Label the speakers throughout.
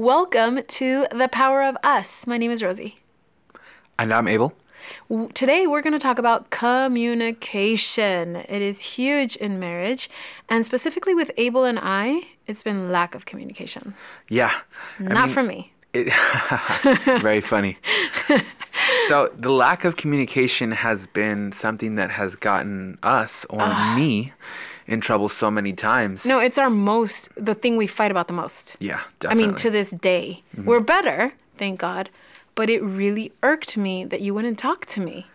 Speaker 1: Welcome to The Power of Us. My name is Rosie.
Speaker 2: And I'm Abel.
Speaker 1: Today we're going to talk about communication. It is huge in marriage, and specifically with Abel and I, it's been lack of communication.
Speaker 2: Yeah. I
Speaker 1: Not
Speaker 2: mean,
Speaker 1: for me.
Speaker 2: It, very funny. so the lack of communication has been something that has gotten us or me in trouble so many times.
Speaker 1: No, it's our most, the thing we fight about the most.
Speaker 2: Yeah, definitely.
Speaker 1: I mean, to this day. Mm-hmm. We're better, thank God, but it really irked me that you wouldn't talk to me.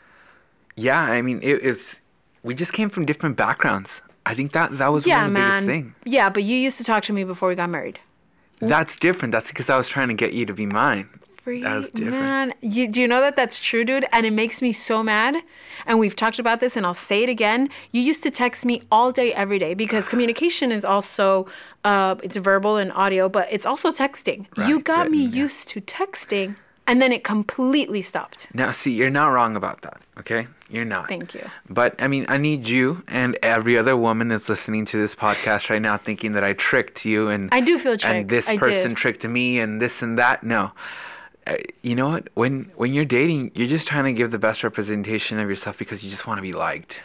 Speaker 2: yeah, I mean, it, it is. We just came from different backgrounds. I think that that was
Speaker 1: Yeah,
Speaker 2: one of the
Speaker 1: man.
Speaker 2: biggest thing.
Speaker 1: Yeah, but you used to talk to me before we got married.
Speaker 2: That's different. That's because I was trying to get you to be mine. That was different.
Speaker 1: Man, you, do you know that that's true, dude? And it makes me so mad. And we've talked about this, and I'll say it again. You used to text me all day, every day, because communication is also uh, it's verbal and audio, but it's also texting. you
Speaker 2: Right,
Speaker 1: got me
Speaker 2: yeah.
Speaker 1: used to texting, and then it completely stopped.
Speaker 2: Now, see, you're not wrong about that. Okay, you're not.
Speaker 1: Thank you.
Speaker 2: But I mean, I need you and every other woman that's listening to this podcast right now, thinking that I tricked you and
Speaker 1: I do feel tricked.
Speaker 2: and this
Speaker 1: I
Speaker 2: person
Speaker 1: did.
Speaker 2: tricked me and this and that. No, you know what? When when you're dating, you're just trying to give the best representation of yourself because you just want to be liked.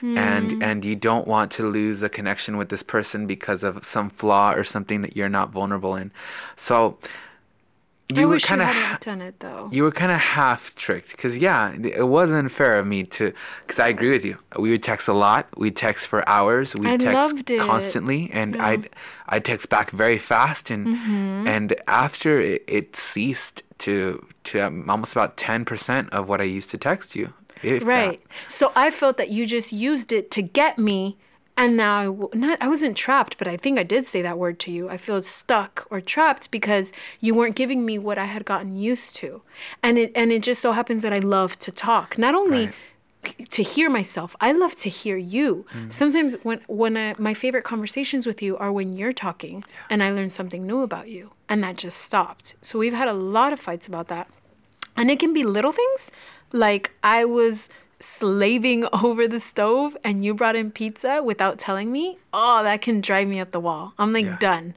Speaker 1: Hmm.
Speaker 2: And and you don't want to lose a connection with this person because of some flaw or something that you're not vulnerable in. So
Speaker 1: I
Speaker 2: you were
Speaker 1: wish
Speaker 2: kind of
Speaker 1: done it though.
Speaker 2: you were kind of half tricked because yeah it wasn't unfair of me to because i agree with you we would text a lot we'd text for hours we'd
Speaker 1: I
Speaker 2: text
Speaker 1: loved it.
Speaker 2: constantly and i'd i'd text back very fast and
Speaker 1: Mm-hmm.
Speaker 2: and after it, it ceased to to um, almost about 10% of what i used to text you if that.
Speaker 1: Right. So I felt that you just used it to get me, and now I w- not I wasn't trapped, but I think I did say that word to you. I feel stuck or trapped because you weren't giving me what I had gotten used to, and it and it just so happens that I love to talk, not only.
Speaker 2: Right.
Speaker 1: To hear myself, I love to hear you. Mm-hmm. Sometimes when when I, my favorite conversations with you are when you're talking, and I learn something new about you, and that just stopped. So we've had a lot of fights about that. And it can be little things like I was slaving over the stove and you brought in pizza without telling me. Oh, that can drive me up the wall. I'm like,
Speaker 2: Yeah.
Speaker 1: done.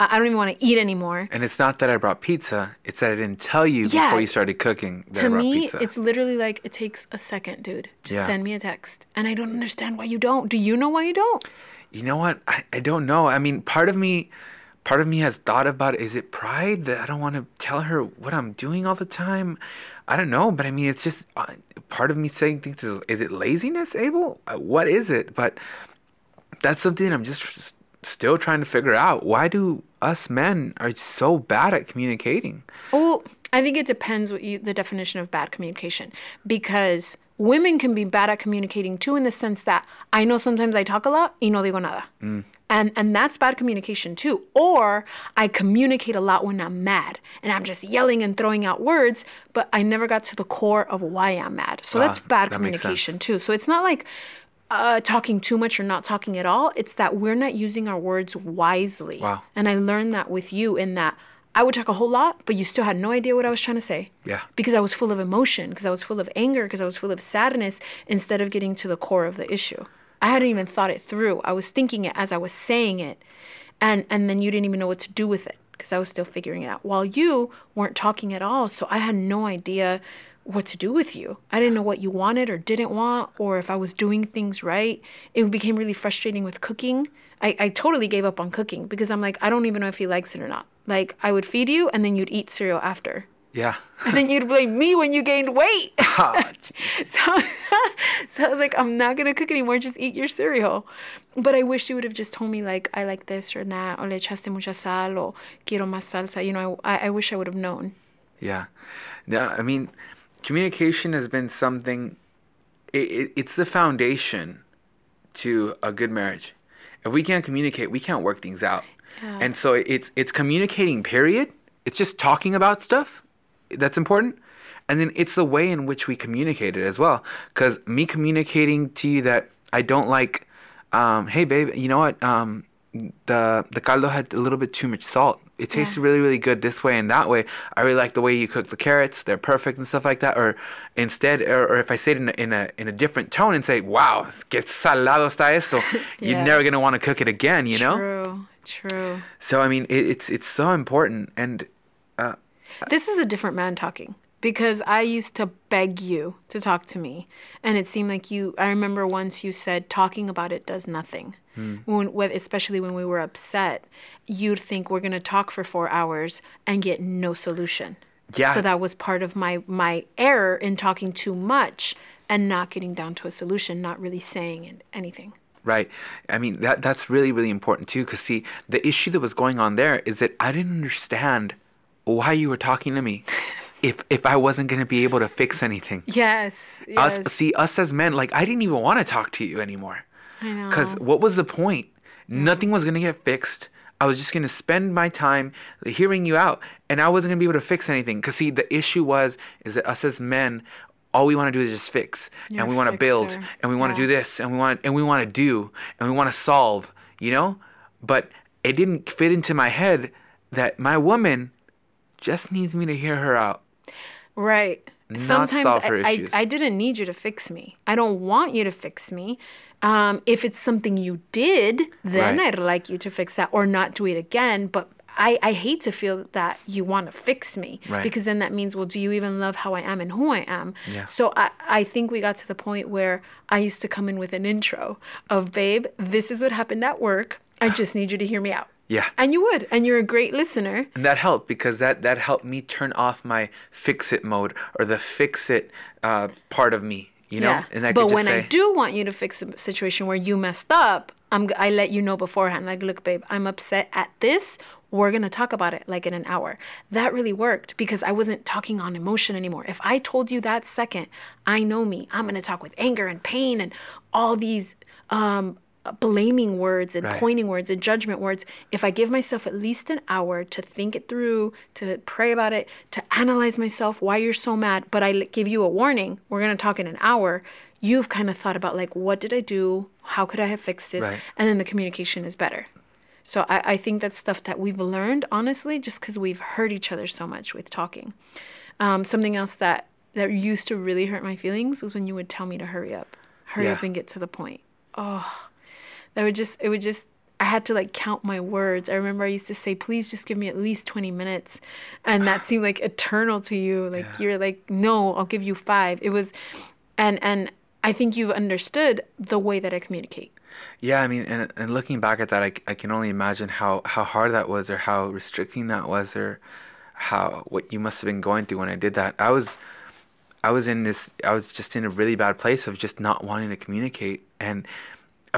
Speaker 1: I don't even want to eat anymore.
Speaker 2: and it's not that i brought pizza it's that i didn't tell you
Speaker 1: Yeah.
Speaker 2: before you started cooking
Speaker 1: To me,
Speaker 2: pizza
Speaker 1: it's literally like it takes a second, dude. Just
Speaker 2: Yeah.
Speaker 1: send me a text. And I don't understand why you don't. Do you know why you don't?
Speaker 2: you know what I, I don't know i mean part of me part of me has thought about is it pride that i don't want to tell her what i'm doing all the time? I don't know but i mean it's just uh, part of me saying things is, is it laziness abel? Uh, what is it? But that's something i'm just still trying to figure out. Why do us men are so bad at communicating?
Speaker 1: Well, I think it depends what you the definition of bad communication because women can be bad at communicating too in the sense that I know sometimes I talk a lot y no digo nada. And and that's bad communication too. Or I communicate a lot when I'm mad and I'm just yelling and throwing out words, but I never got to the core of why I'm mad. So that's bad
Speaker 2: that
Speaker 1: communication too. So it's not like uh, talking too much or not talking at all. It's that we're not using our words wisely.
Speaker 2: Wow.
Speaker 1: And I learned that with you in that I would talk a whole lot, but you still had no idea what I was trying to say.
Speaker 2: Yeah.
Speaker 1: Because I was full of emotion, because I was full of anger, because I was full of sadness, instead of getting to the core of the issue. I hadn't even thought it through. I was thinking it as I was saying it. And and then you didn't even know what to do with it because I was still figuring it out. While you weren't talking at all, so I had no idea what to do with you. I didn't know what you wanted or didn't want, or if I was doing things right. It became really frustrating with cooking. I, I totally gave up on cooking because I'm like, I don't even know if he likes it or not. Like, I would feed you and then you'd eat cereal after.
Speaker 2: Yeah.
Speaker 1: And then you'd blame me when you gained weight. so, so I was like, I'm not gonna cook anymore. Just eat your cereal. But I wish you would have just told me like, I like this or that, or le echaste mucha sal, or quiero más salsa. You know, I, I wish I would have known.
Speaker 2: Yeah. No, I mean, communication has been something, it, it, it's the foundation to a good marriage. If we can't communicate, we can't work things out. And so it's it's communicating period. It's just talking about stuff that's important. And then it's the way in which we communicate it as well. Cuz me communicating to you that I don't like um, hey babe, you know what? Um, the the caldo had a little bit too much salt. It tasted
Speaker 1: Yeah.
Speaker 2: really really good this way and that way. I really like the way you cook the carrots. They're perfect and stuff like that. Or instead, or, or if I say it in a, in a in a different tone and say, "Wow, que salado está esto," you're never gonna want to cook it again. You know.
Speaker 1: True. True.
Speaker 2: So I mean, it, it's it's so important, and
Speaker 1: This is a different man talking because I used to beg you to talk to me, and it seemed like you. I remember once you said talking about it does nothing. Hmm. When, when, especially when we were upset, you'd think we're gonna talk for four hours and get no solution.
Speaker 2: Yeah.
Speaker 1: So that was part of my my error in talking too much and not getting down to a solution, not really saying anything.
Speaker 2: Right. I mean that that's really really important too. Cause see, the issue that was going on there is that I didn't understand why you were talking to me, if if I wasn't gonna be able to fix anything.
Speaker 1: Yes.
Speaker 2: Us see us as men, like I didn't even want to talk to you anymore.
Speaker 1: I know.
Speaker 2: Cause what was the point? Nothing was gonna get fixed. I was just gonna spend my time hearing you out, and I wasn't gonna be able to fix anything. Cause see, the issue was is that us as men, all we want to do is just fix,
Speaker 1: You're
Speaker 2: and we want to build, and we want to
Speaker 1: Yeah.
Speaker 2: do this, and we want and we want to do, and we want to solve. You know, but it didn't fit into my head that my woman just needs me to hear her out.
Speaker 1: Right.
Speaker 2: Not
Speaker 1: Sometimes I, I. I didn't need you to fix me. I don't want you to fix me. Um, if it's something you did, then
Speaker 2: Right.
Speaker 1: I'd like you to fix that or not do it again. But I, I hate to feel that you want to fix me
Speaker 2: Right.
Speaker 1: because then that means, well, do you even love how I am and who I am?
Speaker 2: Yeah.
Speaker 1: So I, I think we got to the point where I used to come in with an intro of, babe, this is what happened at work. I just need you to hear me out.
Speaker 2: Yeah.
Speaker 1: And you would. And you're a great listener.
Speaker 2: And that helped because that that helped me turn off my fix it mode or the fix it uh, part of me, you know. And I
Speaker 1: but
Speaker 2: just
Speaker 1: when
Speaker 2: say,
Speaker 1: I do want you to fix a situation where you messed up, I'm I let you know beforehand. Like, look, babe, I'm upset at this. We're gonna talk about it like in an hour. That really worked because I wasn't talking on emotion anymore. If I told you that second, I know me. I'm gonna talk with anger and pain and all these um, blaming words and
Speaker 2: Right.
Speaker 1: pointing words and judgment words. If I give myself at least an hour to think it through, to pray about it, to analyze myself, why you're so mad, but I give you a warning, we're going to talk in an hour, you've kind of thought about like, what did I do? How could I have fixed this?
Speaker 2: Right.
Speaker 1: And then the communication is better. So I, I think that's stuff that we've learned, honestly, just because we've hurt each other so much with talking. Um, something else that, that used to really hurt my feelings was when you would tell me to hurry up, hurry up and get to the point. Oh, that would just it would just I had to like count my words. I remember I used to say, please just give me at least 20 minutes. And that seemed like eternal to you. Like
Speaker 2: Yeah.
Speaker 1: you're like, no, I'll give you five. It was and and I think you've understood the way that I communicate.
Speaker 2: yeah, I mean, and and looking back at that, I, I can only imagine how how hard that was, or how restricting that was, or how what you must have been going through when I did that. I was. I was in this I was just in a really bad place of just not wanting to communicate and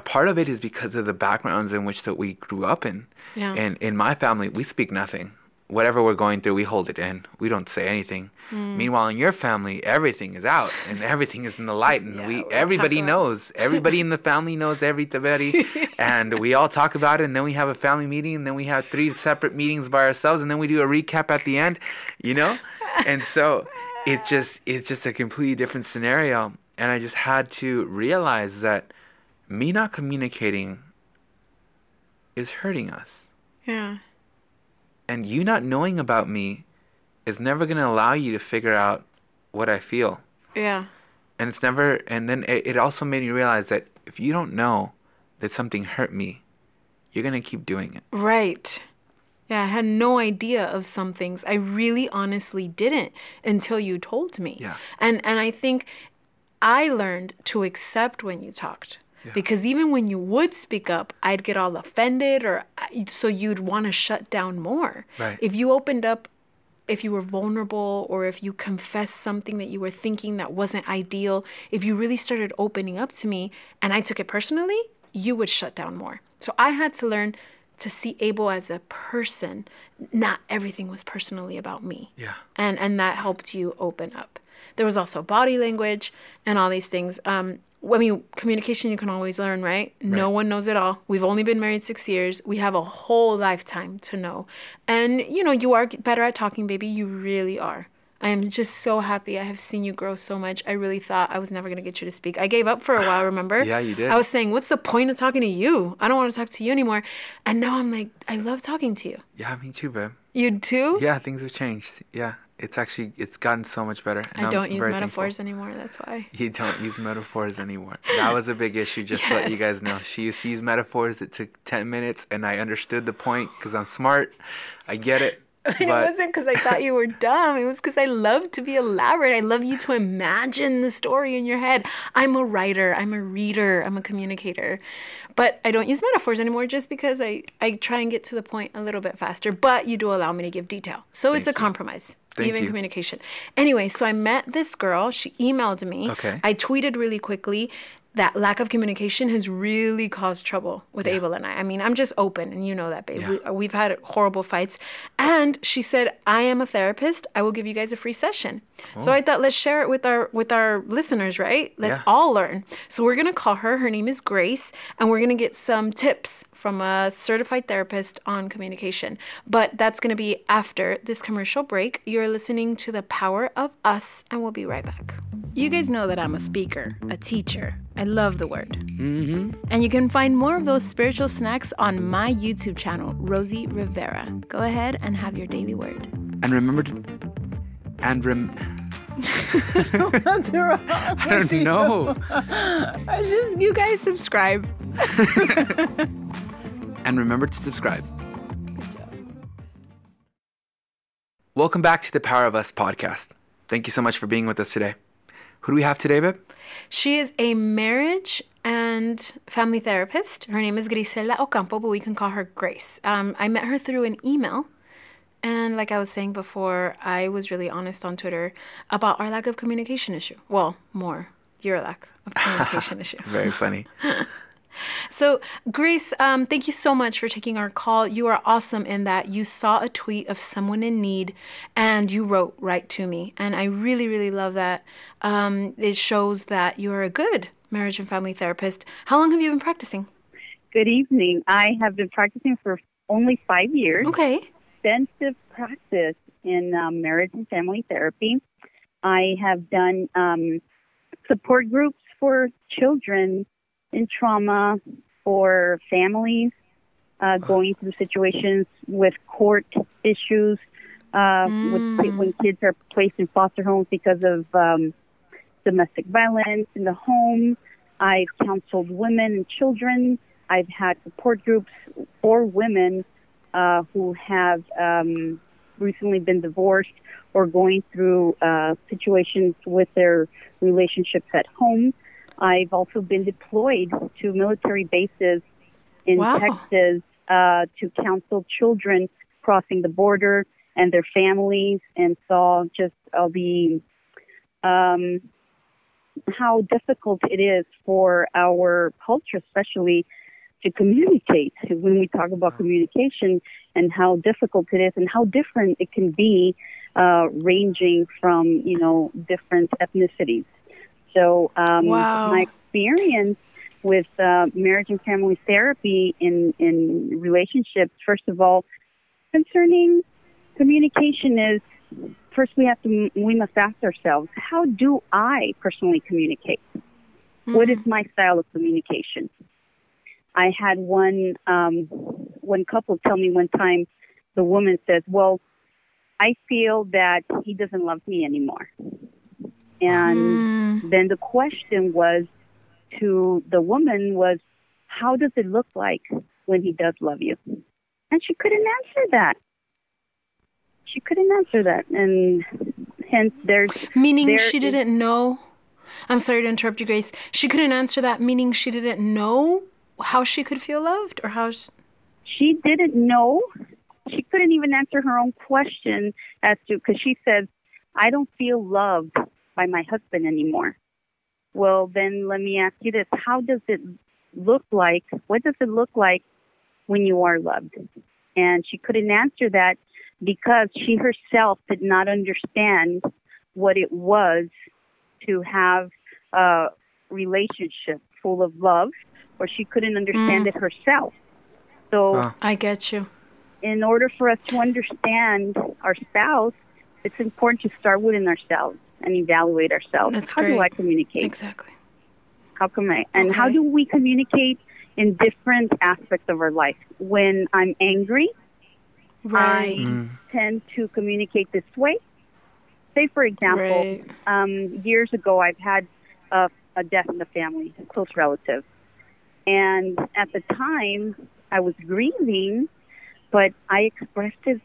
Speaker 2: a part of it is because of the backgrounds in which that we grew up in.
Speaker 1: Yeah.
Speaker 2: And in my family, we speak nothing. Whatever we're going through, we hold it in. We don't say anything.
Speaker 1: Hmm.
Speaker 2: Meanwhile, in your family, everything is out and everything is in the light, and
Speaker 1: Yeah,
Speaker 2: we everybody knows. Everybody in the family knows everybody, and we all talk about it. And then we have a family meeting, and then we have three separate meetings by ourselves, and then we do a recap at the end. You know, and so it's just it's just a completely different scenario. And I just had to realize that me not communicating is hurting us.
Speaker 1: Yeah.
Speaker 2: And you not knowing about me is never going to allow you to figure out what I feel.
Speaker 1: Yeah.
Speaker 2: And it's never, and then it, it also made me realize that if you don't know that something hurt me, you're going to keep doing it.
Speaker 1: Right. Yeah, I had no idea of some things. I really honestly didn't until you told me.
Speaker 2: Yeah.
Speaker 1: And and I think I learned to accept when you talked. Because even when you would speak up, I'd get all offended or so you'd want to shut down more.
Speaker 2: Right.
Speaker 1: If you opened up if you were vulnerable or if you confessed something that you were thinking that wasn't ideal, if you really started opening up to me and I took it personally, you would shut down more. So I had to learn to see Abel as a person. Not everything was personally about me.
Speaker 2: Yeah.
Speaker 1: And and that helped you open up. There was also body language and all these things. Um, I mean, communication you can always learn, right? No one knows it all. We've only been married six years. We have a whole lifetime to know. And, you know, you are better at talking, baby. You really are. I am just so happy. I have seen you grow so much. I really thought I was never going to get you to speak. I gave up for a while, remember?
Speaker 2: Yeah, you did.
Speaker 1: I was saying, what's the point of talking to you? I don't want to talk to you anymore. And now I'm like, I love talking to you.
Speaker 2: Yeah, me too, babe.
Speaker 1: You too?
Speaker 2: Yeah, things have changed. Yeah, it's actually it's gotten so much better. and
Speaker 1: I
Speaker 2: I'm
Speaker 1: don't use metaphors
Speaker 2: thankful.
Speaker 1: anymore. That's why.
Speaker 2: You don't use metaphors anymore. That was a big issue. Just to let you guys know, she used to use metaphors. It took ten minutes, and I understood the point because I'm smart. I get it.
Speaker 1: it wasn't because I thought you were dumb. It was because I love to be elaborate. I love you to imagine the story in your head. I'm a writer. I'm a reader. I'm a communicator. But I don't use metaphors anymore just because I, I try and get to the point a little bit faster. But you do allow me to give detail. So it's a
Speaker 2: you.
Speaker 1: compromise,
Speaker 2: Thank
Speaker 1: even
Speaker 2: you.
Speaker 1: communication. Anyway, so I met this girl. She emailed me.
Speaker 2: Okay.
Speaker 1: I tweeted really quickly. That lack of communication has really caused trouble with Abel and I. I mean, I'm just open, and you know that, babe.
Speaker 2: Yeah.
Speaker 1: We, we've had horrible fights. And she said, "I am a therapist. I will give you guys a free session." So oh. I thought, let's share it with our with our listeners, right? Let's
Speaker 2: Yeah.
Speaker 1: all learn. So we're gonna call her. Her name is Grace, and we're gonna get some tips from a certified therapist on communication. But that's gonna be after this commercial break. You're listening to the Power of Us, and we'll be right back. You guys know that I'm a speaker, a teacher. I love the word.
Speaker 2: mm-hmm.
Speaker 1: And you can find more of those spiritual snacks on my YouTube channel, Rosie Rivera. Go ahead and have your daily word.
Speaker 2: and remember to and rem. I don't know.
Speaker 1: I just you guys subscribe.
Speaker 2: and remember to subscribe. Welcome back to the Power of Us podcast. Thank you so much for being with us today. Who do we have today, babe?
Speaker 1: She is a marriage and family therapist. Her name is Grisela Ocampo, but we can call her Grace. Um, I met her through an email. And like I was saying before, I was really honest on Twitter about our lack of communication issue. Well, more your lack of communication issue.
Speaker 2: Very funny.
Speaker 1: So, Grace, um, thank you so much for taking our call. You are awesome in that you saw a tweet of someone in need and you wrote right to me. And I really, really love that. Um, it shows that you're a good marriage and family therapist. How long have you been practicing?
Speaker 3: Good evening. I have been practicing for only five years.
Speaker 1: Okay.
Speaker 3: Extensive practice in um, marriage and family therapy. I have done um, support groups for children in trauma, for families uh, going through situations with court issues, uh, with, when kids are placed in foster homes because of um, domestic violence in the home. I've counseled women and children. I've had support groups for women uh, who have um, recently been divorced or going through uh, situations with their relationships at home. I've also been deployed to military bases in
Speaker 1: Wow.
Speaker 3: Texas uh, to counsel children crossing the border and their families, and saw just all the um, how difficult it is for our culture, especially to communicate. When we talk about communication and how difficult it is, and how different it can be, uh, ranging from you know different ethnicities. So um,
Speaker 1: Wow.
Speaker 3: my experience with uh, marriage and family therapy in in relationships, first of all, concerning communication is first we have to we must ask ourselves how do i personally communicate? What is my style of communication? I had one um one couple tell me one time the woman says well i feel that he doesn't love me anymore and mm. then the question was to the woman was how does it look like when he does love you and she couldn't answer that she couldn't answer that and hence there's
Speaker 1: Meaning
Speaker 3: there
Speaker 1: she
Speaker 3: is-
Speaker 1: didn't know. I'm sorry to interrupt you, Grace. She couldn't answer that, meaning she didn't know how she could feel loved or how. She...
Speaker 3: she didn't know she couldn't even answer her own question as to because she said, i don't feel loved by my husband anymore well then let me ask you this how does it look like what does it look like when you are loved and she couldn't answer that because she herself did not understand what it was to have a relationship full of love, or she couldn't understand mm. it herself. So,
Speaker 2: Wow.
Speaker 1: I get you.
Speaker 3: in order for us to understand our spouse, it's important to start within ourselves and evaluate ourselves.
Speaker 1: That's
Speaker 3: how do. I communicate?
Speaker 1: Exactly.
Speaker 3: How come I? And how do we communicate in different aspects of our life? When I'm angry,
Speaker 1: Right.
Speaker 2: Mm.
Speaker 3: tend to communicate this way. Say, for example,
Speaker 1: Right.
Speaker 3: um, years ago, I've had a, a death in the family, a close relative. And at the time, I was grieving, but I expressed it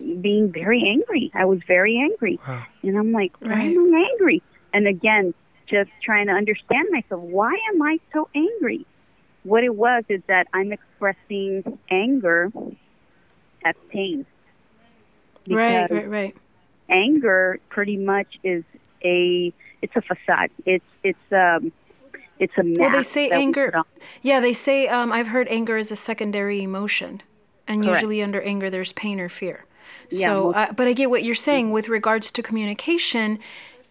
Speaker 3: being very angry. I was very angry.
Speaker 2: Wow.
Speaker 3: And I'm like, why
Speaker 1: Right.
Speaker 3: am I angry? And again, just trying to understand myself. Why am I so angry? What it was is that I'm expressing anger at pain.
Speaker 1: Right.
Speaker 3: Because
Speaker 1: Right. Right.
Speaker 3: anger pretty much is a it's a facade. It's it's um it's a mask.
Speaker 1: Well, they say anger. Yeah, they say um, I've heard anger is a secondary emotion, and
Speaker 3: Correct.
Speaker 1: usually under anger there's pain or fear.
Speaker 3: Yeah,
Speaker 1: So, uh, but I get what you're saying with regards to communication.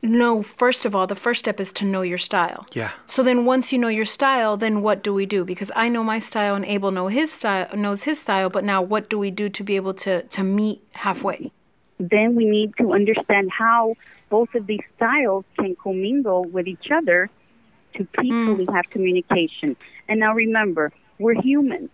Speaker 1: No, first of all, the first step is to know your style.
Speaker 2: Yeah.
Speaker 1: So then, once you know your style, then what do we do? Because I know my style, and Abel know his style, knows his style. But now, what do we do to be able to to meet halfway?
Speaker 3: Then we need to understand how both of these styles can commingle with each other to peacefully
Speaker 1: Mm.
Speaker 3: have communication. And now remember, we're humans.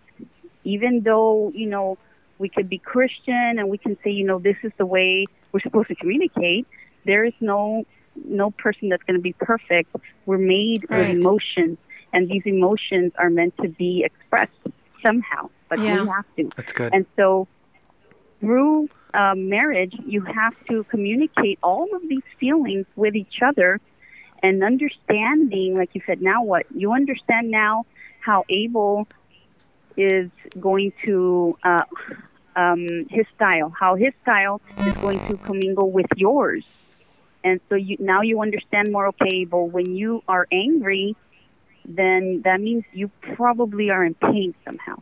Speaker 3: Even though, you know, we could be Christian and we can say, you know, this is the way we're supposed to communicate, there is no no person that's going to be perfect. We're made with emotions, and these emotions are meant to be expressed somehow, but
Speaker 1: Yeah.
Speaker 3: we have to.
Speaker 2: That's good.
Speaker 3: And so, through um, marriage, you have to communicate all of these feelings with each other and understanding, like you said, now what? You understand now how Abel is going to, uh, um, his style, how his style is going to commingle with yours. And so you now you understand more, okay, Abel, when you are angry, then that means you probably are in pain somehow.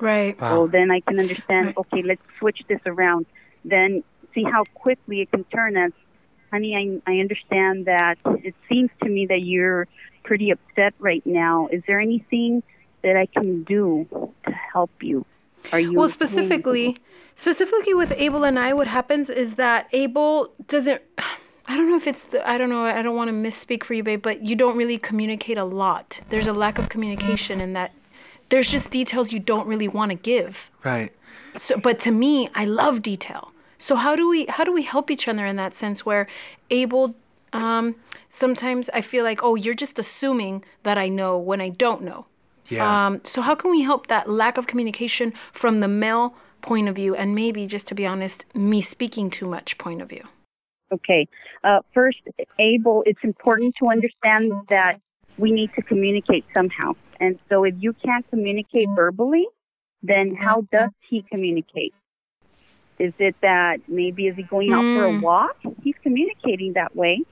Speaker 1: Right.
Speaker 3: So then I can understand,
Speaker 1: Right.
Speaker 3: okay, let's switch this around. Then see how quickly it can turn as, honey, I, I understand that it seems to me that you're pretty upset right now. Is there anything that I can do to help you? Are you
Speaker 1: Well,
Speaker 3: in pain?
Speaker 1: specifically, specifically with Abel and I, what happens is that Abel doesn't. I don't know if it's the. I don't know. I don't want to misspeak for you, babe, but you don't really communicate a lot. There's a lack of communication in that. There's just details you don't really want to give.
Speaker 2: Right.
Speaker 1: So, but to me, I love detail. So how do we how do we help each other in that sense? Where Abel, um, sometimes I feel like, oh, you're just assuming that I know when I don't know.
Speaker 2: Yeah.
Speaker 1: Um, so how can we help that lack of communication from the male point of view, and maybe just to be honest, me speaking too much point of view?
Speaker 3: Okay. Uh, first, Abel, it's important to understand that we need to communicate somehow. And so if you can't communicate verbally, then how does he communicate? Is it that maybe is he going out for a
Speaker 1: Mm.
Speaker 3: walk? He's communicating that way.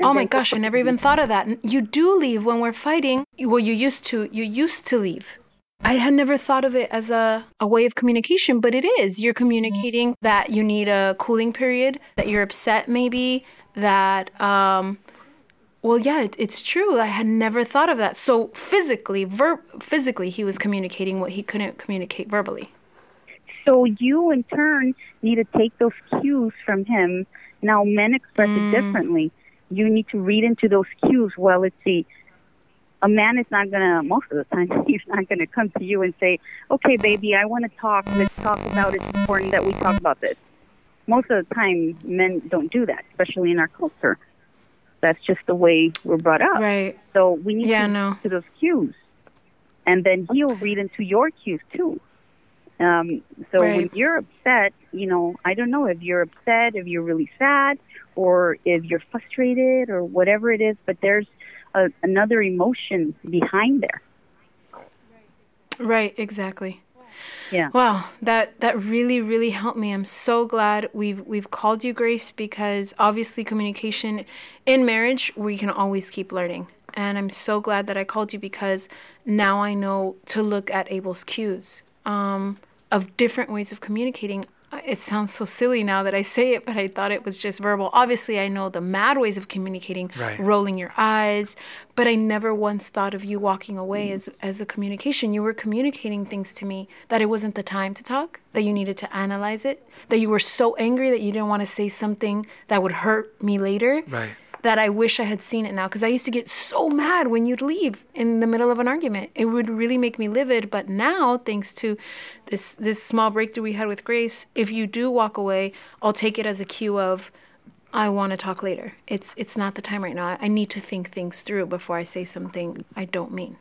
Speaker 1: Oh my gosh, I never even thought of that. You do leave when we're fighting. Well, you used to. You used to leave. I had never thought of it as a, a way of communication, but it is. You're communicating that you need a cooling period, that you're upset, maybe, that, um, well, yeah, it, it's true. I had never thought of that. So physically, ver- physically, he was communicating what he couldn't communicate verbally.
Speaker 3: So you, in turn, need to take those cues from him. Now, men express
Speaker 1: Mm.
Speaker 3: it differently. You need to read into those cues. Well, let's see. A man is not going to, most of the time, he's not going to come to you and say, okay, baby, I want to talk. Let's talk about it. It's important that we talk about this. Most of the time, men don't do that, especially in our culture. That's just the way we're brought up.
Speaker 1: Right.
Speaker 3: So we need
Speaker 1: Yeah,
Speaker 3: to
Speaker 1: no.
Speaker 3: read to those cues, and then he'll read into your cues too. Um, so when you're upset, you know, I don't know if you're upset, if you're really sad, or if you're frustrated, or whatever it is. But there's a, another emotion behind there.
Speaker 1: Right, exactly.
Speaker 3: Yeah.
Speaker 1: Wow, that that really really helped me. I'm so glad we've we've called you Grace because obviously communication in marriage we can always keep learning. And I'm so glad that I called you because now I know to look at Abel's cues um, of different ways of communicating. It sounds so silly now that I say it, but I thought it was just verbal. Obviously, I know the mad ways of communicating,
Speaker 2: Right.
Speaker 1: rolling your eyes, but I never once thought of you walking away mm. as as a communication. You were communicating things to me that it wasn't the time to talk, that you needed to analyze it, that you were so angry that you didn't want to say something that would hurt me later.
Speaker 2: Right.
Speaker 1: That I wish I had seen it now because I used to get so mad when you'd leave in the middle of an argument. It would really make me livid. But now, thanks to this this small breakthrough we had with Grace, if you do walk away, I'll take it as a cue of I want to talk later. It's it's not the time right now. I, I need to think things through before I say something I don't mean.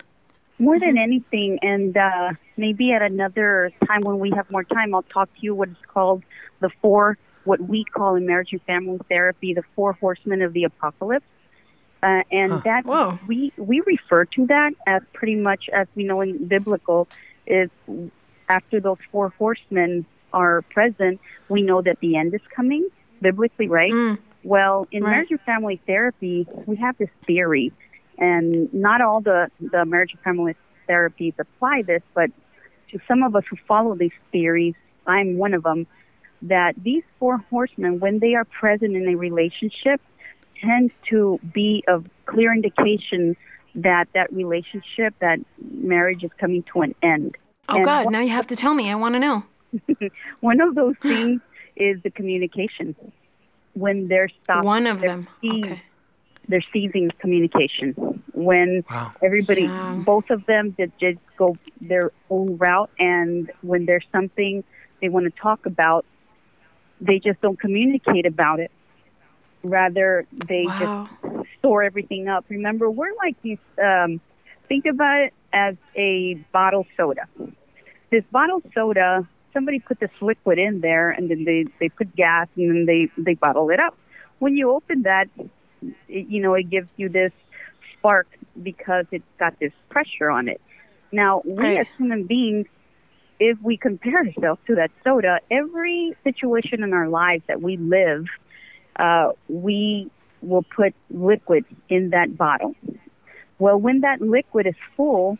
Speaker 3: More than anything, and uh, maybe at another time when we have more time, I'll talk to you what is called the four, what we call in marriage and family therapy, the four horsemen of the apocalypse. Uh, and that
Speaker 1: Whoa.
Speaker 3: we we refer to that as pretty much as we know in biblical is after those four horsemen are present, we know that the end is coming biblically, right?
Speaker 1: Mm.
Speaker 3: Well, in
Speaker 1: Right.
Speaker 3: marriage and family therapy, we have this theory, and not all the, the marriage and family therapies apply this, but to some of us who follow these theories, I'm one of them, that these four horsemen, when they are present in a relationship, tend to be of clear indication that that relationship, that marriage is coming to an end.
Speaker 1: Oh
Speaker 3: And
Speaker 1: God!
Speaker 3: one-
Speaker 1: Now you have to tell me. I want to know.
Speaker 3: One of those things is the communication. When they're stopped,
Speaker 1: One of them.
Speaker 3: seized-
Speaker 1: Okay.
Speaker 3: they're seizing communication. When
Speaker 2: Wow.
Speaker 3: everybody,
Speaker 1: Yeah.
Speaker 3: both of them, did, just go their own route, and when there's something they want to talk about, they just don't communicate about it. Rather, they
Speaker 1: Wow.
Speaker 3: just store everything up. Remember, we're like these. Um, think about it as a bottle soda. This bottle soda, somebody put this liquid in there, and then they they put gas, and then they they bottle it up. When you open that, it, you know, it gives you this spark because it's got this pressure on it. Now, we
Speaker 1: Right.
Speaker 3: as human beings, if we compare ourselves to that soda, every situation in our lives that we live, uh, we will put liquid in that bottle. Well, when that liquid is full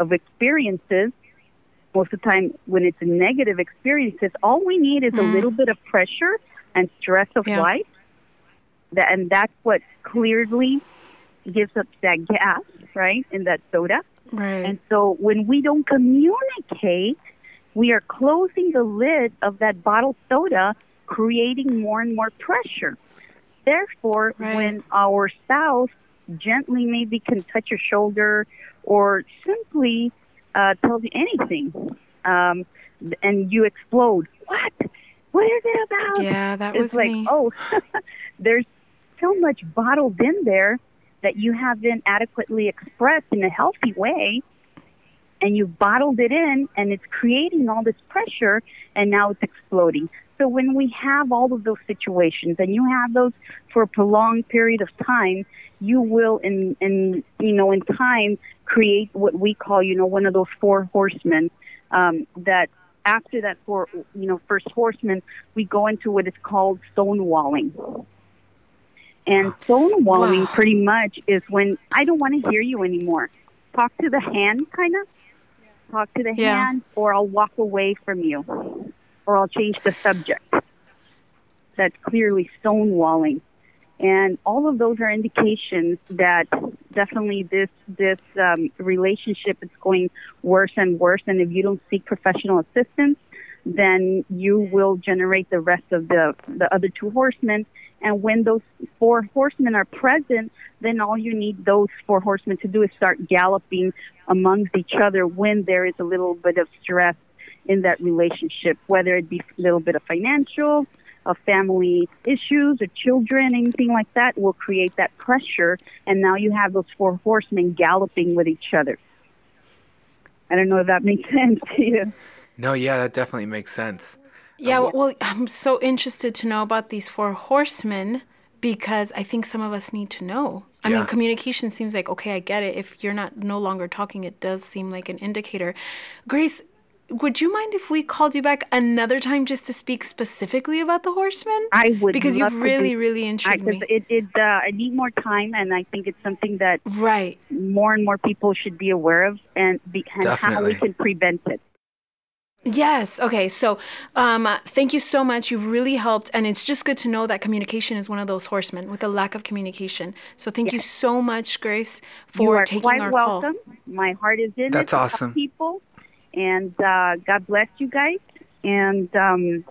Speaker 3: of experiences, most of the time when it's negative experiences, all we need is a little bit of pressure and stress of
Speaker 1: Yeah.
Speaker 3: life. That, and that's what clearly gives us that gas, right, in that soda.
Speaker 1: Right.
Speaker 3: And so when we don't communicate, we are closing the lid of that bottled soda, creating more and more pressure. Therefore,
Speaker 1: Right.
Speaker 3: when our spouse gently maybe can touch your shoulder or simply uh, tells you anything, um, and you explode, what? What is it about?
Speaker 1: yeah, that
Speaker 3: it's
Speaker 1: was
Speaker 3: like,
Speaker 1: me.
Speaker 3: oh, there's so much bottled in there that you haven't adequately expressed in a healthy way, and you've bottled it in, and it's creating all this pressure, and now it's exploding. So when we have all of those situations, and you have those for a prolonged period of time, you will, in in you know, in time, create what we call, you know, one of those four horsemen. Um, that after that four, you know, first horseman, we go into what is called stonewalling. And stonewalling
Speaker 1: Wow.
Speaker 3: pretty much is when I don't want to hear you anymore. Talk to the hand, kind of. Talk to the
Speaker 1: Yeah.
Speaker 3: hand, or I'll walk away from you, or I'll change the subject. That's clearly stonewalling, and all of those are indications that definitely this this um, relationship is going worse and worse. And if you don't seek professional assistance, then you will generate the rest of the the other two horsemen. And when those four horsemen are present, then all you need those four horsemen to do is start galloping amongst each other when there is a little bit of stress in that relationship, whether it be a little bit of financial, of family issues or children, anything like that will create that pressure. And now you have those four horsemen galloping with each other. I don't know if that makes sense to you.
Speaker 2: No, yeah, that definitely makes sense.
Speaker 1: Yeah, well, I'm so interested to know about these four horsemen because I think some of us need to know. I
Speaker 2: Yeah.
Speaker 1: mean, communication seems like okay, I get it. If you're not no longer talking, it does seem like an indicator. Grace, would you mind if we called you back another time just to speak specifically about the horsemen?
Speaker 3: I would
Speaker 1: because
Speaker 3: love
Speaker 1: you've
Speaker 3: to
Speaker 1: really,
Speaker 3: do-
Speaker 1: really
Speaker 3: I,
Speaker 1: me.
Speaker 3: it, it, uh, I need more time, and I think it's something that
Speaker 1: right.
Speaker 3: more and more people should be aware of, and, be, and how we can prevent it.
Speaker 1: Yes. Okay. So, um, thank you so much. You've really helped, and it's just good to know that communication is one of those horsemen with a lack of communication. So, thank you so much, Grace, for
Speaker 3: you
Speaker 1: for
Speaker 3: are
Speaker 1: taking
Speaker 3: quite
Speaker 1: our
Speaker 3: welcome. My heart is in
Speaker 2: That's
Speaker 3: it to help
Speaker 2: awesome.
Speaker 3: people, and uh, God bless you guys. And um,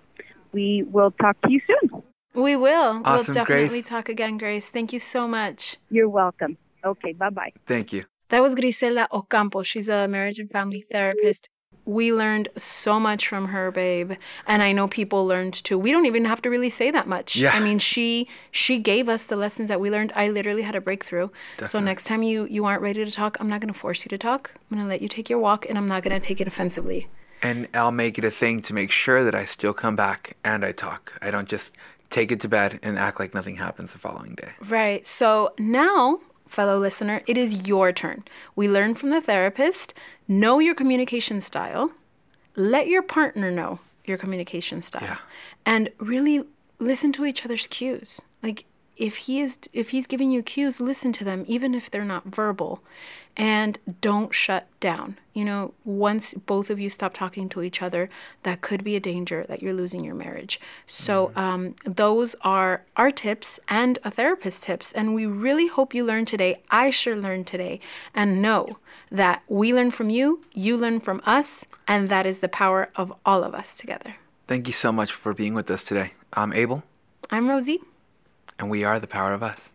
Speaker 3: we will talk to you soon.
Speaker 1: We will.
Speaker 2: Awesome, we'll
Speaker 1: definitely
Speaker 2: Grace.
Speaker 1: talk again, Grace. Thank you so much.
Speaker 3: You're welcome. Okay. Bye bye.
Speaker 2: Thank you.
Speaker 1: That was Grisela Ocampo. She's a marriage and family therapist. We learned so much from her, babe, and I know people learned too. We don't even have to really say that much.
Speaker 2: Yeah.
Speaker 1: I mean, she she gave us the lessons that we learned. I literally had a breakthrough.
Speaker 2: Definitely.
Speaker 1: So next time you you aren't ready to talk, I'm not going to force you to talk. I'm going to let you take your walk, and I'm not going to take it offensively.
Speaker 2: And I'll make it a thing to make sure that I still come back and I talk. I don't just take it to bed and act like nothing happens the following day.
Speaker 1: Right. So now, fellow listener, it is your turn. We learned from the therapist. Know your communication style. Let your partner know your communication style.
Speaker 2: Yeah.
Speaker 1: And really listen to each other's cues. Like if he is if he's giving you cues, listen to them even if they're not verbal. And don't shut down. You know, once both of you stop talking to each other, that could be a danger that you're losing your marriage. So, um, those are our tips and a therapist's tips. And we really hope you learned today. I sure learned today. And know that we learn from you, you learn from us, and that is the power of all of us together.
Speaker 2: Thank you so much for being with us today. I'm Abel,
Speaker 1: I'm Rosie.
Speaker 2: And we are the power of us.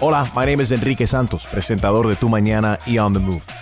Speaker 4: Hola, my name is Enrique Santos, presentador de Tu Mañana y On the Move.